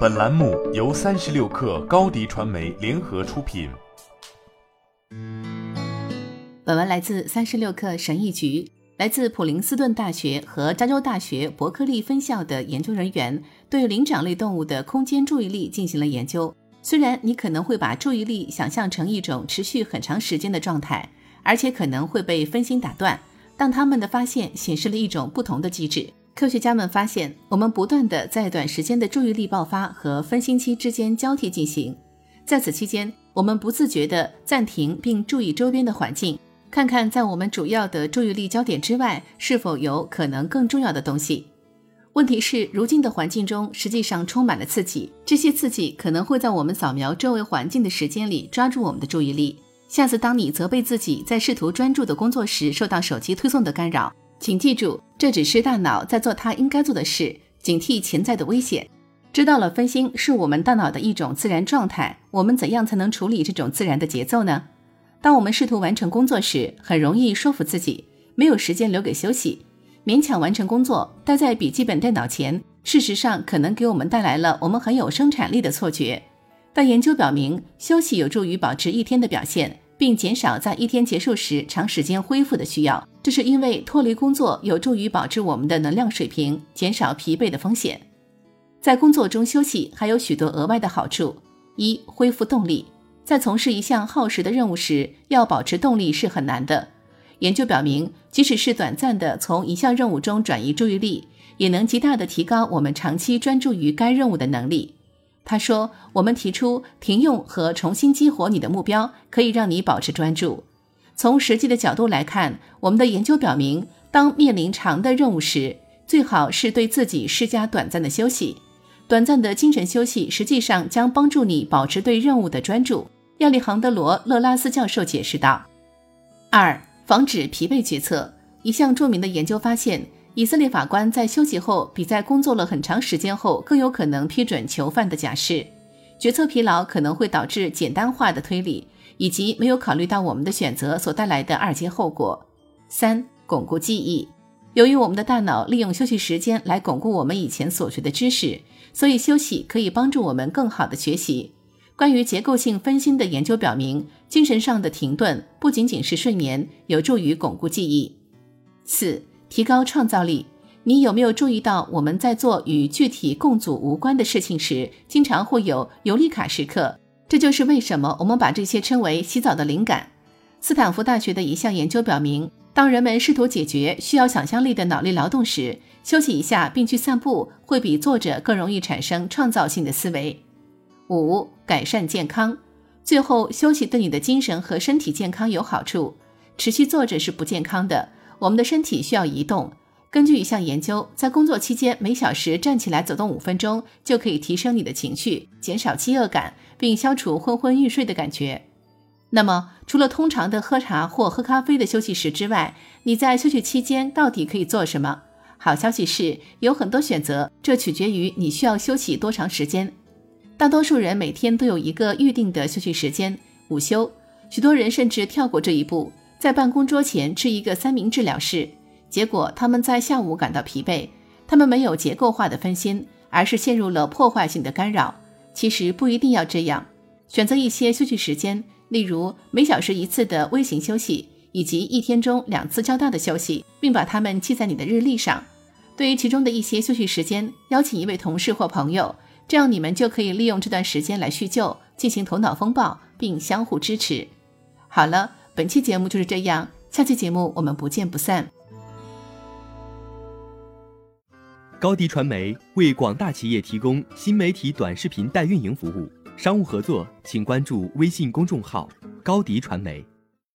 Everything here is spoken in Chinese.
本栏目由三十六氪高低传媒联合出品。本文来自三十六氪神译局，来自普林斯顿大学和加州大学伯克利分校的研究人员对灵长类动物的空间注意力进行了研究。虽然你可能会把注意力想象成一种持续很长时间的状态，而且可能会被分心打断，但他们的发现显示了一种不同的机制。科学家们发现，我们不断地在短时间的注意力爆发和分心期之间交替进行。在此期间，我们不自觉地暂停并注意周边的环境，看看在我们主要的注意力焦点之外是否有可能更重要的东西。问题是，如今的环境中实际上充满了刺激，这些刺激可能会在我们扫描周围环境的时间里抓住我们的注意力。下次当你责备自己在试图专注的工作时受到手机推送的干扰，请记住，这只是大脑在做它应该做的事，警惕潜在的危险。知道了，分心是我们大脑的一种自然状态。我们怎样才能处理这种自然的节奏呢？当我们试图完成工作时，很容易说服自己没有时间留给休息，勉强完成工作，待在笔记本电脑前。事实上，可能给我们带来了我们很有生产力的错觉。但研究表明，休息有助于保持一天的表现。并减少在一天结束时长时间恢复的需要，这是因为脱离工作有助于保持我们的能量水平，减少疲惫的风险。在工作中休息还有许多额外的好处：一、恢复动力。在从事一项耗时的任务时，要保持动力是很难的。研究表明，即使是短暂的从一项任务中转移注意力，也能极大的提高我们长期专注于该任务的能力。他说：“我们提出停用和重新激活你的目标，可以让你保持专注。从实际的角度来看，我们的研究表明，当面临长的任务时，最好是对自己施加短暂的休息。短暂的精神休息实际上将帮助你保持对任务的专注。”亚历杭德罗·勒拉斯教授解释道。二、防止疲惫决策。一项著名的研究发现。以色列法官在休息后，比在工作了很长时间后更有可能批准囚犯的假释。决策疲劳可能会导致简单化的推理，以及没有考虑到我们的选择所带来的二阶后果。三、巩固记忆。由于我们的大脑利用休息时间来巩固我们以前所学的知识，所以休息可以帮助我们更好的学习。关于结构性分心的研究表明，精神上的停顿不仅仅是睡眠，有助于巩固记忆。四。提高创造力。你有没有注意到，我们在做与具体共组无关的事情时，经常会有尤利卡时刻？这就是为什么我们把这些称为“洗澡的灵感”。斯坦福大学的一项研究表明，当人们试图解决需要想象力的脑力劳动时，休息一下并去散步，会比坐着更容易产生创造性的思维。五、改善健康。最后，休息对你的精神和身体健康有好处。持续坐着是不健康的。我们的身体需要移动。根据一项研究，在工作期间每小时站起来走动五分钟，就可以提升你的情绪，减少饥饿感，并消除昏昏欲睡的感觉。那么，除了通常的喝茶或喝咖啡的休息时之外，你在休息期间到底可以做什么？好消息是，有很多选择，这取决于你需要休息多长时间。大多数人每天都有一个预定的休息时间——午休。许多人甚至跳过这一步。在办公桌前吃一个三明治了事，结果他们在下午感到疲惫。他们没有结构化的分心，而是陷入了破坏性的干扰。其实不一定要这样，选择一些休息时间，例如每小时一次的微型休息，以及一天中两次较大的休息，并把它们记在你的日历上。对于其中的一些休息时间，邀请一位同事或朋友，这样你们就可以利用这段时间来叙旧，进行头脑风暴，并相互支持。好了。本期节目就是这样，下期节目我们不见不散。高迪传媒为广大企业提供新媒体短视频代运营服务，商务合作请关注微信公众号高迪传媒。